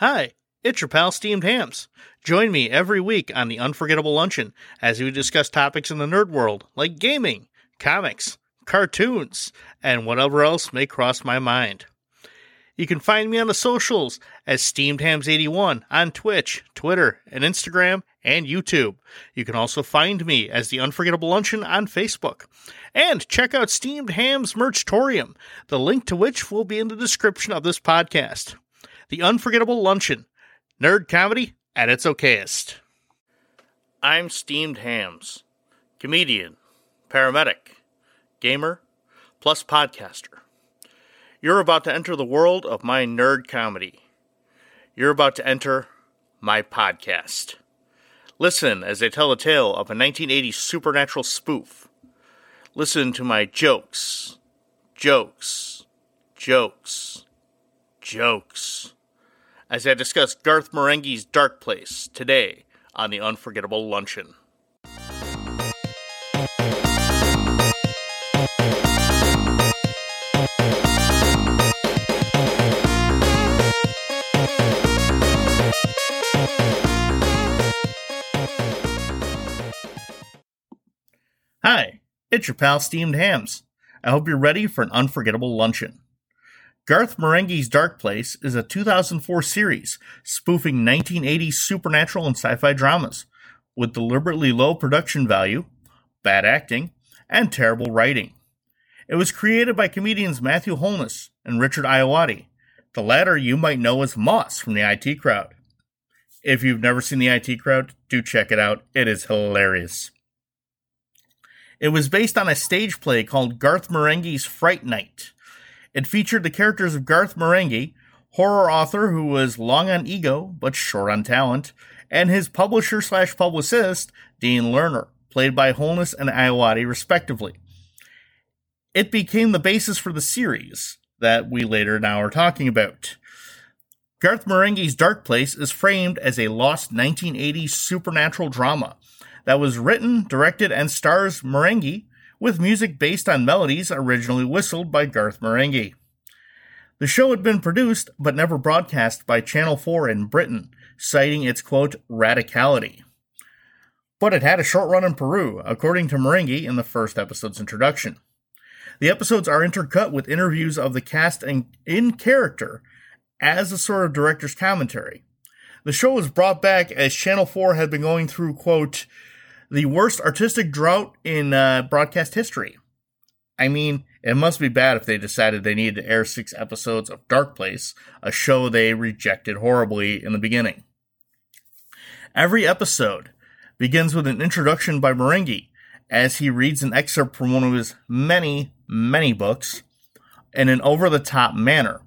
Hi, it's your pal Steamed Hams. Join me every week on the Unforgettable Luncheon as we discuss topics in the nerd world like gaming, comics, cartoons, and whatever else may cross my mind. You can find me on the socials as Steamed Hams 81 on Twitch, Twitter, and Instagram and YouTube. You can also find me as the Unforgettable Luncheon on Facebook. And check out Steamed Hams Merchtorium, the link to which will be in the description of this podcast. The Unforgettable Luncheon, nerd comedy at its okayest. I'm Steamed Hams, comedian, paramedic, gamer, plus podcaster. You're about to enter the world of my nerd comedy. You're about to enter my podcast. Listen as I tell the tale of a 1980s supernatural spoof. Listen to my jokes, jokes, jokes, jokes as I discuss Garth Marenghi's Darkplace today on the Unforgettable Luncheon. Hi, it's your pal Steamed Hams. I hope you're ready for an unforgettable luncheon. Garth Marenghi's Darkplace is a 2004 series spoofing 1980s supernatural and sci fi dramas with deliberately low production value, bad acting, and terrible writing. It was created by comedians Matthew Holness and Richard Ayoade. The latter you might know as Moss from the IT Crowd. If you've never seen the IT Crowd, do check it out. It is hilarious. It was based on a stage play called Garth Marenghi's Fright Night. It featured the characters of Garth Marenghi, horror author who was long on ego but short on talent, and his publisher slash publicist, Dean Lerner, played by Holness and Ayoade respectively. It became the basis for the series that we later now are talking about. Garth Marenghi's Darkplace is framed as a lost 1980s supernatural drama that was written, directed, and stars Marenghi, with music based on melodies originally whistled by Garth Marenghi. The show had been produced but never broadcast by Channel 4 in Britain, citing its quote, radicality. But it had a short run in Peru, according to Marenghi in the first episode's introduction. The episodes are intercut with interviews of the cast in, in character as a sort of director's commentary. The show was brought back as Channel 4 had been going through, quote, the worst artistic drought in uh, broadcast history. I mean, it must be bad if they decided they needed to air six episodes of Darkplace, a show they rejected horribly in the beginning. Every episode begins with an introduction by Marenghi as he reads an excerpt from one of his many, many books in an over the top manner,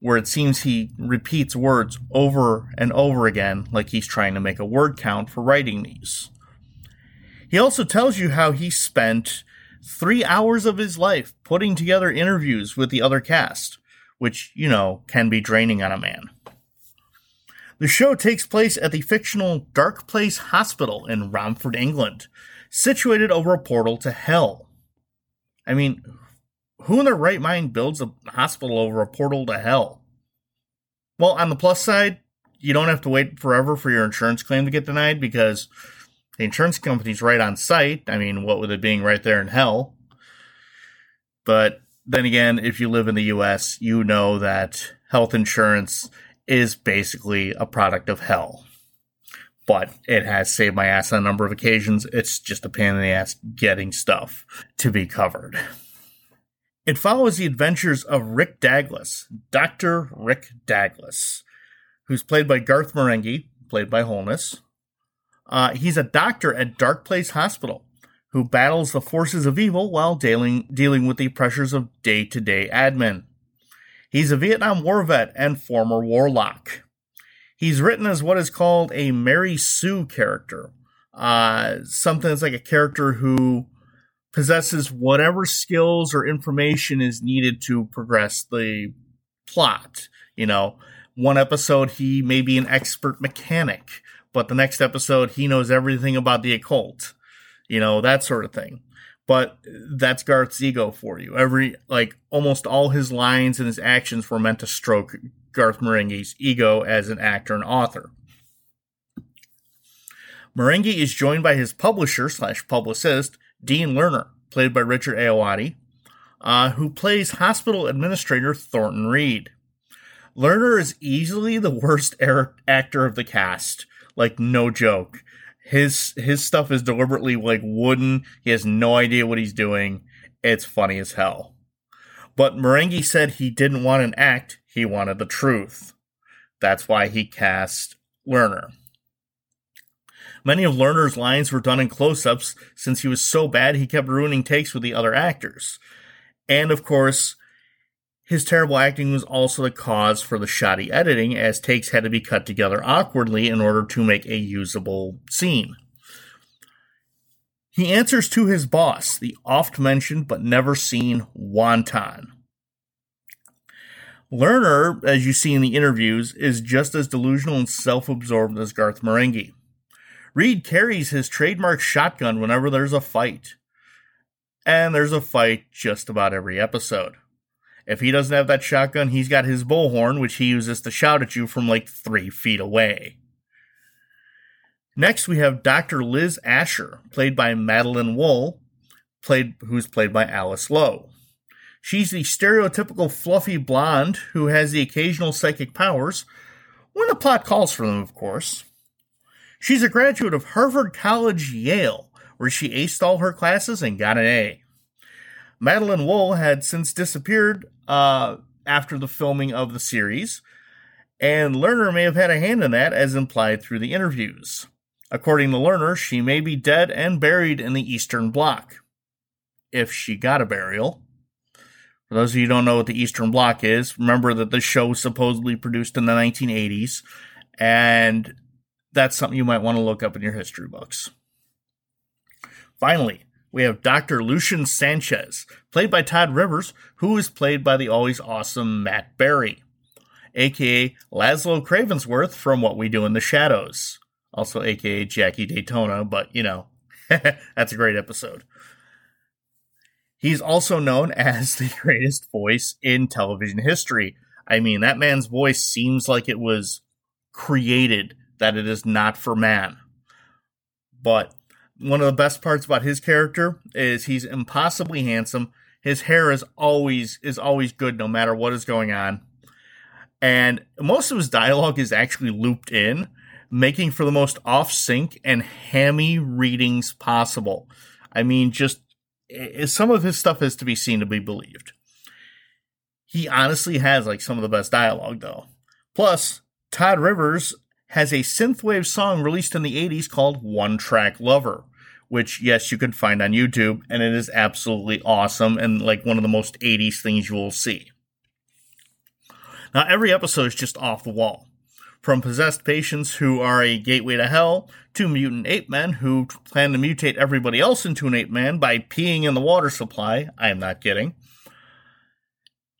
where it seems he repeats words over and over again like he's trying to make a word count for writing these. He also tells you how he spent three hours of his life putting together interviews with the other cast, which, you know, can be draining on a man. The show takes place at the fictional Darkplace Hospital in Romford, England, situated over a portal to hell. I mean, who in their right mind builds a hospital over a portal to hell? Well, on the plus side, you don't have to wait forever for your insurance claim to get denied because the insurance company's right on site. I mean, what with it being right there in hell. But then again, if you live in the US, you know that health insurance is basically a product of hell. But it has saved my ass on a number of occasions. It's just a pain in the ass getting stuff to be covered. It follows the adventures of Rick Douglas, Dr. Rick Douglas, who's played by Garth Marenghi, played by Holness, uh, he's a doctor at Darkplace Hospital who battles the forces of evil while dealing, dealing with the pressures of day to day admin. He's a Vietnam War vet and former warlock. He's written as what is called a Mary Sue character, uh, something that's like a character who possesses whatever skills or information is needed to progress the plot. You know, one episode he may be an expert mechanic but the next episode he knows everything about the occult, you know, that sort of thing. But that's Garth's ego for you. Every, like, almost all his lines and his actions were meant to stroke Garth Marenghi's ego as an actor and author. Marenghi is joined by his publisher slash publicist, Dean Lerner, played by Richard Ayoade, uh, who plays hospital administrator Thornton Reed. Lerner is easily the worst er- actor of the cast. Like, no joke. His his stuff is deliberately like wooden. He has no idea what he's doing. It's funny as hell. But Marenghi said he didn't want an act, he wanted the truth. That's why he cast Lerner. Many of Lerner's lines were done in close ups since he was so bad he kept ruining takes with the other actors. And of course, his terrible acting was also the cause for the shoddy editing, as takes had to be cut together awkwardly in order to make a usable scene. He answers to his boss, the oft mentioned but never seen Wonton. Lerner, as you see in the interviews, is just as delusional and self absorbed as Garth Marenghi. Reed carries his trademark shotgun whenever there's a fight. And there's a fight just about every episode. If he doesn't have that shotgun, he's got his bullhorn, which he uses to shout at you from like three feet away. Next, we have Dr. Liz Asher, played by Madeleine Wool, played who's played by Alice Lowe. She's the stereotypical fluffy blonde who has the occasional psychic powers, when the plot calls for them, of course. She's a graduate of Harvard College Yale, where she aced all her classes and got an A. Madeleine Wool had since disappeared uh, after the filming of the series, and Lerner may have had a hand in that, as implied through the interviews. According to Lerner, she may be dead and buried in the Eastern Bloc. If she got a burial. For those of you who don't know what the Eastern Bloc is, remember that the show was supposedly produced in the 1980s, and that's something you might want to look up in your history books. Finally, we have Dr. Lucian Sanchez, played by Todd Rivers, who is played by the always awesome Matt Berry, aka Laszlo Cravensworth from What We Do in the Shadows, also aka Jackie Daytona, but you know, that's a great episode. He's also known as the greatest voice in television history. I mean, that man's voice seems like it was created that it is not for man. But one of the best parts about his character is he's impossibly handsome. His hair is always is always good no matter what is going on. And most of his dialogue is actually looped in, making for the most off sync and hammy readings possible. I mean, just some of his stuff is to be seen to be believed. He honestly has like some of the best dialogue though. Plus, Todd Rivers has a synthwave song released in the 80s called One Track Lover, which, yes, you can find on YouTube, and it is absolutely awesome and like one of the most 80s things you will see. Now, every episode is just off the wall. From possessed patients who are a gateway to hell to mutant ape men who plan to mutate everybody else into an ape man by peeing in the water supply. I am not kidding.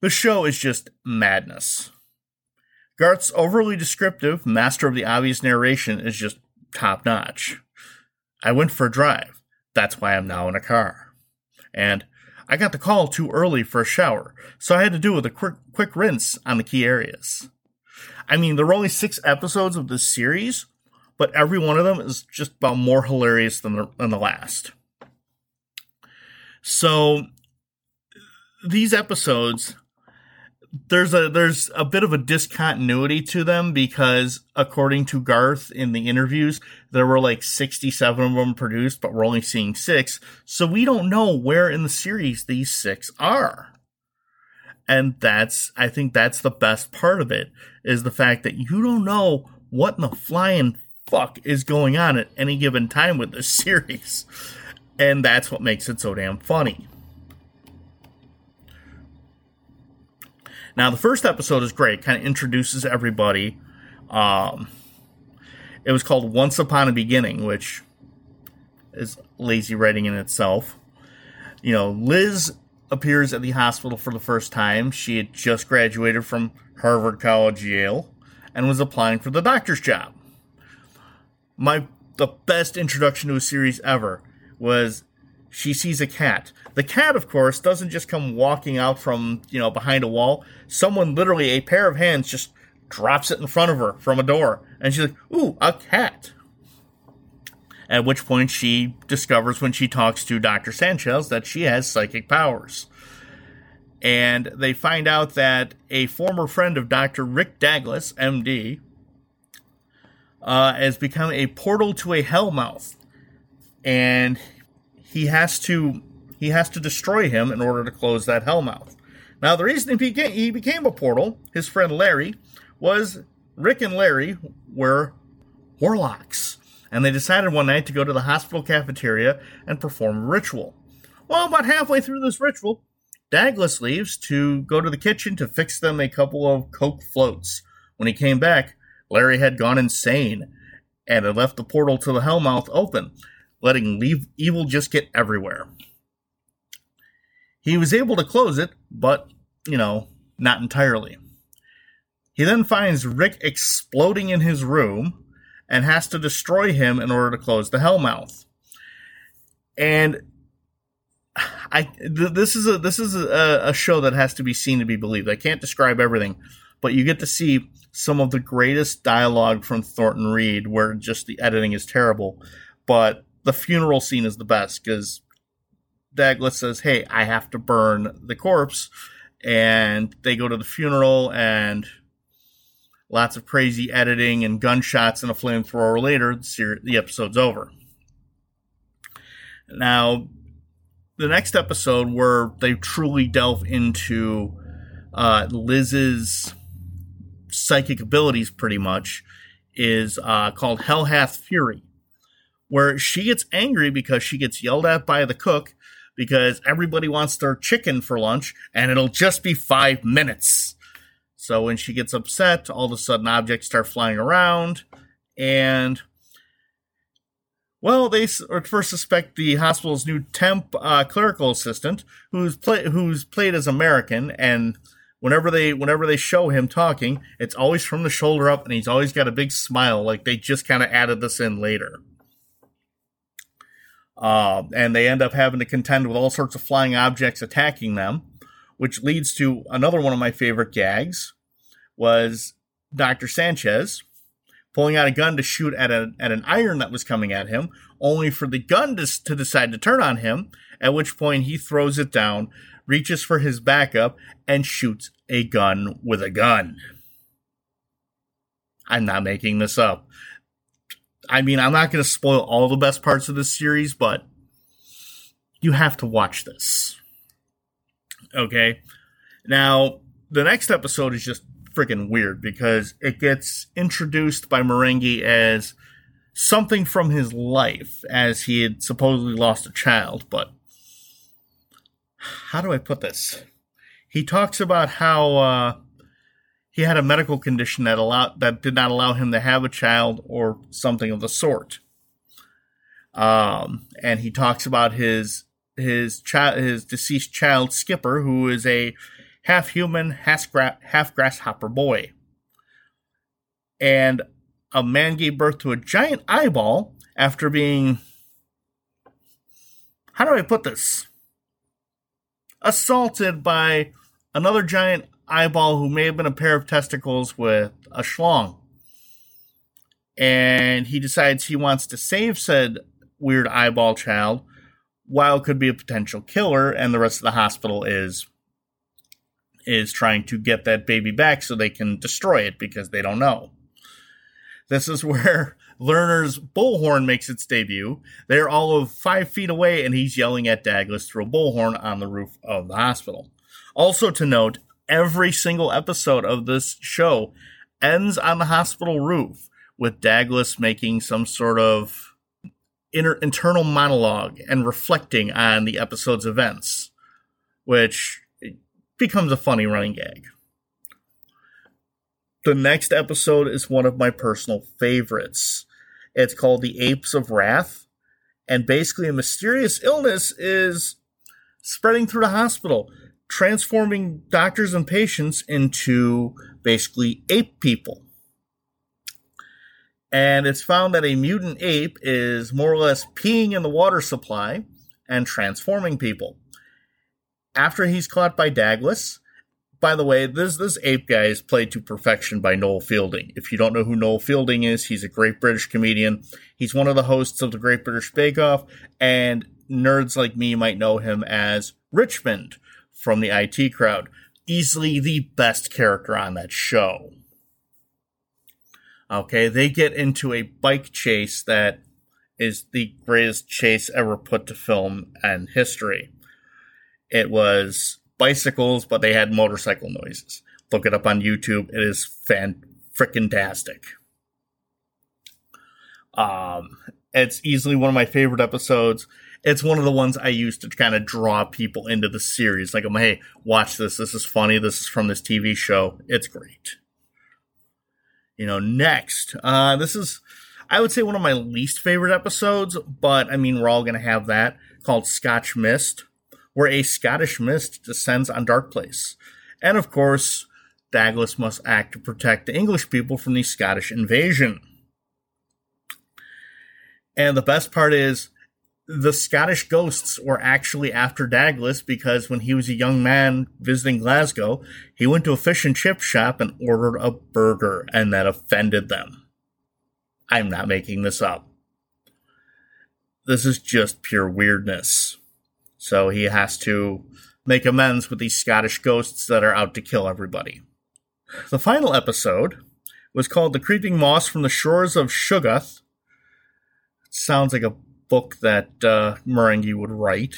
The show is just madness. Garth's overly descriptive, master of the obvious narration is just top notch. I went for a drive. That's why I'm now in a car. And I got the call too early for a shower, so I had to do with a quick, quick rinse on the key areas. I mean, there were only six episodes of this series, but every one of them is just about more hilarious than the, than the last. So, these episodes there's a there's a bit of a discontinuity to them because according to Garth in the interviews there were like 67 of them produced but we're only seeing 6 so we don't know where in the series these 6 are. And that's I think that's the best part of it is the fact that you don't know what in the flying fuck is going on at any given time with this series. And that's what makes it so damn funny Now, the first episode is great, kind of introduces everybody. Um, it was called Once Upon a Beginning, which is lazy writing in itself. You know, Liz appears at the hospital for the first time. She had just graduated from Harvard College, Yale, and was applying for the doctor's job. My the best introduction to a series ever was she sees a cat. The cat, of course, doesn't just come walking out from, you know, behind a wall. Someone literally, a pair of hands just drops it in front of her from a door. And she's like, Ooh, a cat. At which point she discovers when she talks to Dr. Sanchez that she has psychic powers. And they find out that a former friend of Dr. Rick Douglas, MD, uh, has become a portal to a hellmouth. And he has to he has to destroy him in order to close that hellmouth. Now, the reason he became, he became a portal, his friend Larry, was Rick and Larry were warlocks and they decided one night to go to the hospital cafeteria and perform a ritual. Well, about halfway through this ritual, Douglas leaves to go to the kitchen to fix them a couple of Coke floats. When he came back, Larry had gone insane and had left the portal to the Hellmouth open, letting evil just get everywhere. He was able to close it, but, you know, not entirely. He then finds Rick exploding in his room and has to destroy him in order to close the Hellmouth. And I th- this is a this is a, a show that has to be seen to be believed. I can't describe everything, but you get to see some of the greatest dialogue from Thornton Reed, where just the editing is terrible, but the funeral scene is the best because Douglas says, "Hey, I have to burn the corpse," and they go to the funeral and lots of crazy editing and gunshots and a flamethrower later, the, the episode's over. Now, the next episode where they truly delve into uh, Liz's psychic abilities pretty much is uh, called Hell Hath Fury, where she gets angry because she gets yelled at by the cook because everybody wants their chicken for lunch and it'll just be five minutes. So when she gets upset, all of a sudden objects start flying around, and well, they first suspect the hospital's new temp uh, clerical assistant, who's play, who's played as American, and whenever they whenever they show him talking, it's always from the shoulder up, and he's always got a big smile, like they just kind of added this in later. Uh, and they end up having to contend with all sorts of flying objects attacking them, which leads to another one of my favorite gags, was Dr. Sanchez pulling out a gun to shoot at, a, at an iron that was coming at him, only for the gun to, to decide to turn on him, at which point he throws it down, reaches for his backup, and shoots a gun with a gun. I'm not making this up. I mean, I'm not going to spoil all the best parts of this series, but you have to watch this. Okay? Now, the next episode is just freaking weird because it gets introduced by Marenghi as something from his life, as he had supposedly lost a child. But how do I put this? He talks about how uh, he had a medical condition that allowed that did not allow him to have a child or something of the sort. Um, and he talks about his his child, his deceased child Skipper, who is a half human, half, half grasshopper boy. And a man gave birth to a giant eyeball after being. How do I put this? Assaulted by another giant eyeball who may have been a pair of testicles with a schlong. And he decides he wants to save said weird eyeball child while could be a potential killer, and the rest of the hospital is is trying to get that baby back so they can destroy it because they don't know. This is where Lerner's bullhorn makes its debut. They're all of five feet away, and he's yelling at Douglas through a bullhorn on the roof of the hospital. Also, to note, every single episode of this show ends on the hospital roof with Douglas making some sort of inner, internal monologue and reflecting on the episode's events, which becomes a funny running gag. The next episode is one of my personal favorites. It's called The Apes of Wrath, and basically, a mysterious illness is spreading through the hospital, transforming doctors and patients into basically ape people. And it's found that a mutant ape is more or less peeing in the water supply and transforming people after he's caught by Douglas, by the way, this this ape guy is played to perfection by Noel Fielding. If you don't know who Noel Fielding is, he's a great British comedian. He's one of the hosts of the Great British Bake Off, and nerds like me might know him as Richmond from the IT crowd. Easily the best character on that show. Okay, they get into a bike chase that is the greatest chase ever put to film and history. It was bicycles, but they had motorcycle noises. Look it up on YouTube. It is fan freaking tastic. Um, it's easily one of my favorite episodes. It's one of the ones I used to kind of draw people into the series. Like, I'm, hey, watch this. This is funny. This is from this TV show. It's great. You know, next, uh, this is, I would say, one of my least favorite episodes, but I mean, we're all going to have that called Scotch Mist where a Scottish mist descends on Darkplace. And of course, Douglas must act to protect the English people from the Scottish invasion. And the best part is, the Scottish ghosts were actually after Douglas because when he was a young man visiting Glasgow, he went to a fish and chip shop and ordered a burger, and that offended them. I'm not making this up. This is just pure weirdness. So he has to make amends with these Scottish ghosts that are out to kill everybody. The final episode was called The Creeping Moss from the Shores of Shoggoth. It sounds like a book that uh, Marenghi would write.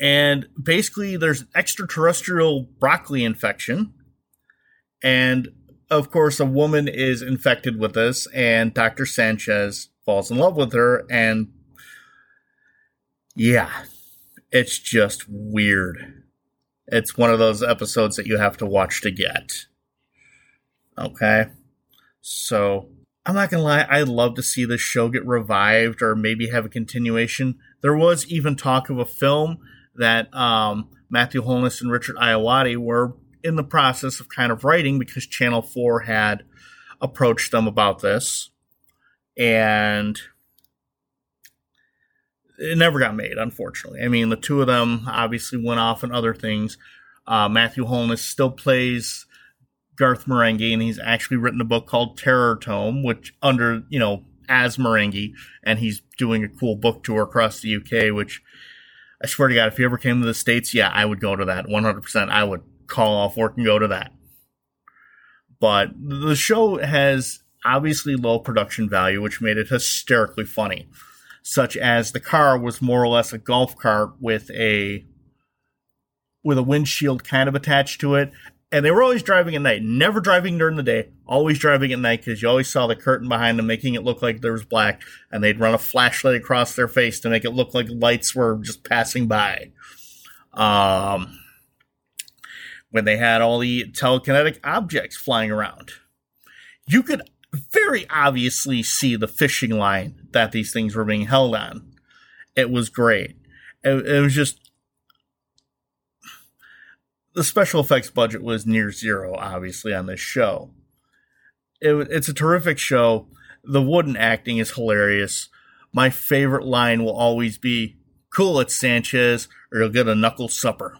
And basically, there's extraterrestrial broccoli infection. And of course, a woman is infected with this, and Dr. Sanchez falls in love with her and yeah, it's just weird. It's one of those episodes that you have to watch to get. Okay? So, I'm not gonna lie, I'd love to see this show get revived or maybe have a continuation. There was even talk of a film that um, Matthew Holness and Richard Ayoade were in the process of kind of writing because Channel 4 had approached them about this. And it never got made, unfortunately. I mean, the two of them obviously went off on other things. Uh, Matthew Holness still plays Garth Marenghi, and he's actually written a book called Terror Tome, which under you know as Marenghi, and he's doing a cool book tour across the UK. Which I swear to God, if he ever came to the states, yeah, I would go to that 100. percent I would call off work and go to that. But the show has obviously low production value, which made it hysterically funny such as the car was more or less a golf cart with a with a windshield kind of attached to it. And they were always driving at night, never driving during the day, always driving at night because you always saw the curtain behind them making it look like there was black, and they'd run a flashlight across their face to make it look like lights were just passing by. Um, when they had all the telekinetic objects flying around, you could very obviously see the fishing line that these things were being held on. It was great. It, it was just the special effects budget was near zero, obviously, on this show. It, it's a terrific show. The wooden acting is hilarious. My favorite line will always be, "Cool it, Sanchez, or you'll get a knuckle supper."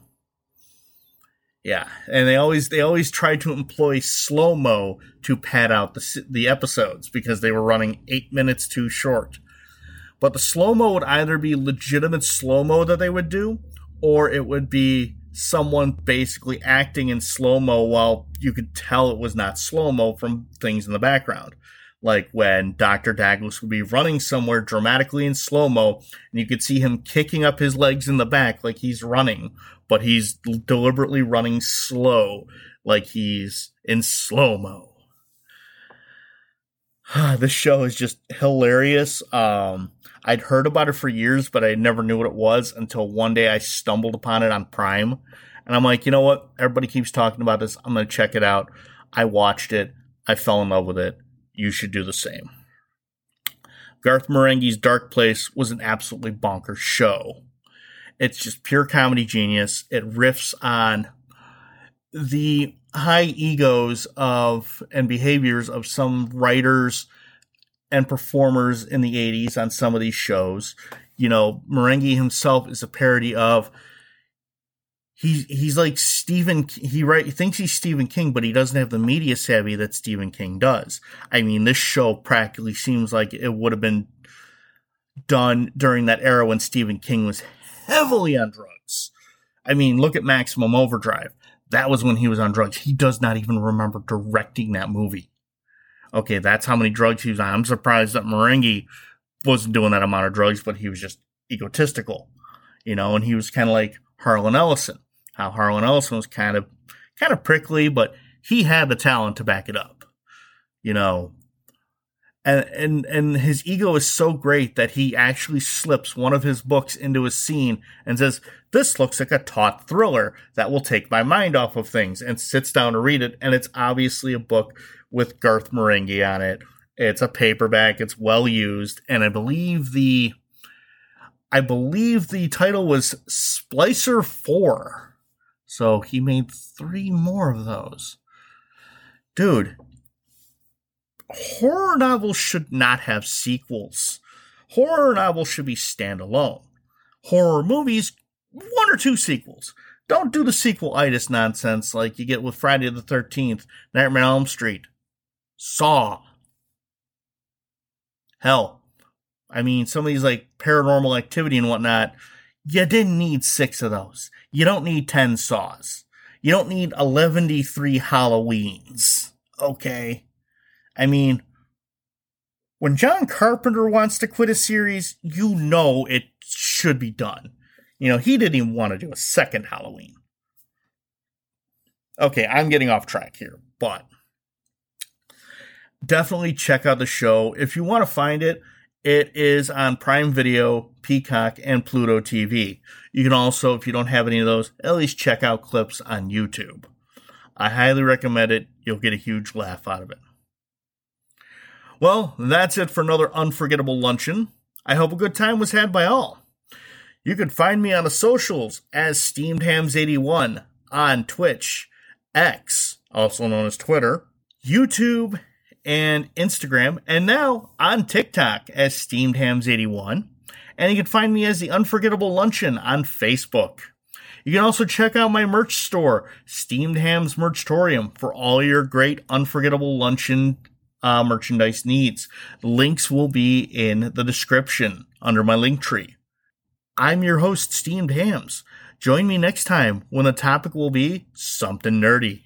Yeah, and they always they always tried to employ slow mo to pad out the the episodes because they were running eight minutes too short. But the slow mo would either be legitimate slow mo that they would do, or it would be someone basically acting in slow mo while you could tell it was not slow mo from things in the background. Like when Dr. Douglas would be running somewhere dramatically in slow mo, and you could see him kicking up his legs in the back like he's running, but he's deliberately running slow, like he's in slow mo. this show is just hilarious. Um, I'd heard about it for years, but I never knew what it was until one day I stumbled upon it on Prime. And I'm like, you know what? Everybody keeps talking about this. I'm going to check it out. I watched it. I fell in love with it. You should do the same. Garth Marenghi's Darkplace was an absolutely bonkers show. It's just pure comedy genius. It riffs on the high egos of and behaviors of some writers and performers in the 80s on some of these shows. You know, Marenghi himself is a parody of he's he's like Stephen. He right he thinks he's Stephen King, but he doesn't have the media savvy that Stephen King does. I mean, this show practically seems like it would have been done during that era when Stephen King was heavily on drugs. I mean, look at Maximum Overdrive. That was when he was on drugs. He does not even remember directing that movie. Okay, that's how many drugs he was on. I'm surprised that Marenghi wasn't doing that amount of drugs, but he was just egotistical, you know, and he was kind of like Harlan Ellison. How Harlan Ellison was kind of kind of prickly, but he had the talent to back it up. You know, and and and his ego is so great that he actually slips one of his books into a scene and says, "This looks like a taut thriller that will take my mind off of things," and sits down to read it. And it's obviously a book with Garth Marenghi on it. It's a paperback. It's well used, and I believe the I believe the title was Splicer Four. So he made three more of those. Dude, horror novels should not have sequels. Horror novels should be standalone. Horror movies, one or two sequels. Don't do the sequel itis nonsense like you get with Friday the 13th, Nightmare on Elm Street, Saw. Hell, I mean, some of these like paranormal activity and whatnot, you didn't need six of those. You don't need 10 Saws. You don't need 11 Halloweens. Okay. I mean, when John Carpenter wants to quit a series, you know it should be done. You know, he didn't even want to do a second Halloween. Okay, I'm getting off track here, but definitely check out the show. If you want to find it, it is on Prime Video, Peacock, and Pluto TV. You can also, if you don't have any of those, at least check out clips on YouTube. I highly recommend it. You'll get a huge laugh out of it. Well, that's it for another unforgettable luncheon. I hope a good time was had by all. You can find me on the socials as SteamedHams81 on Twitch, X, also known as Twitter, YouTube, and Instagram, and now on TikTok as Steamed Hams 81 And you can find me as the Unforgettable Luncheon on Facebook. You can also check out my merch store, Steamed Hams Merchtorium, for all your great unforgettable luncheon uh, merchandise needs. Links will be in the description under my link tree. I'm your host, Steamed Hams. Join me next time when the topic will be something nerdy.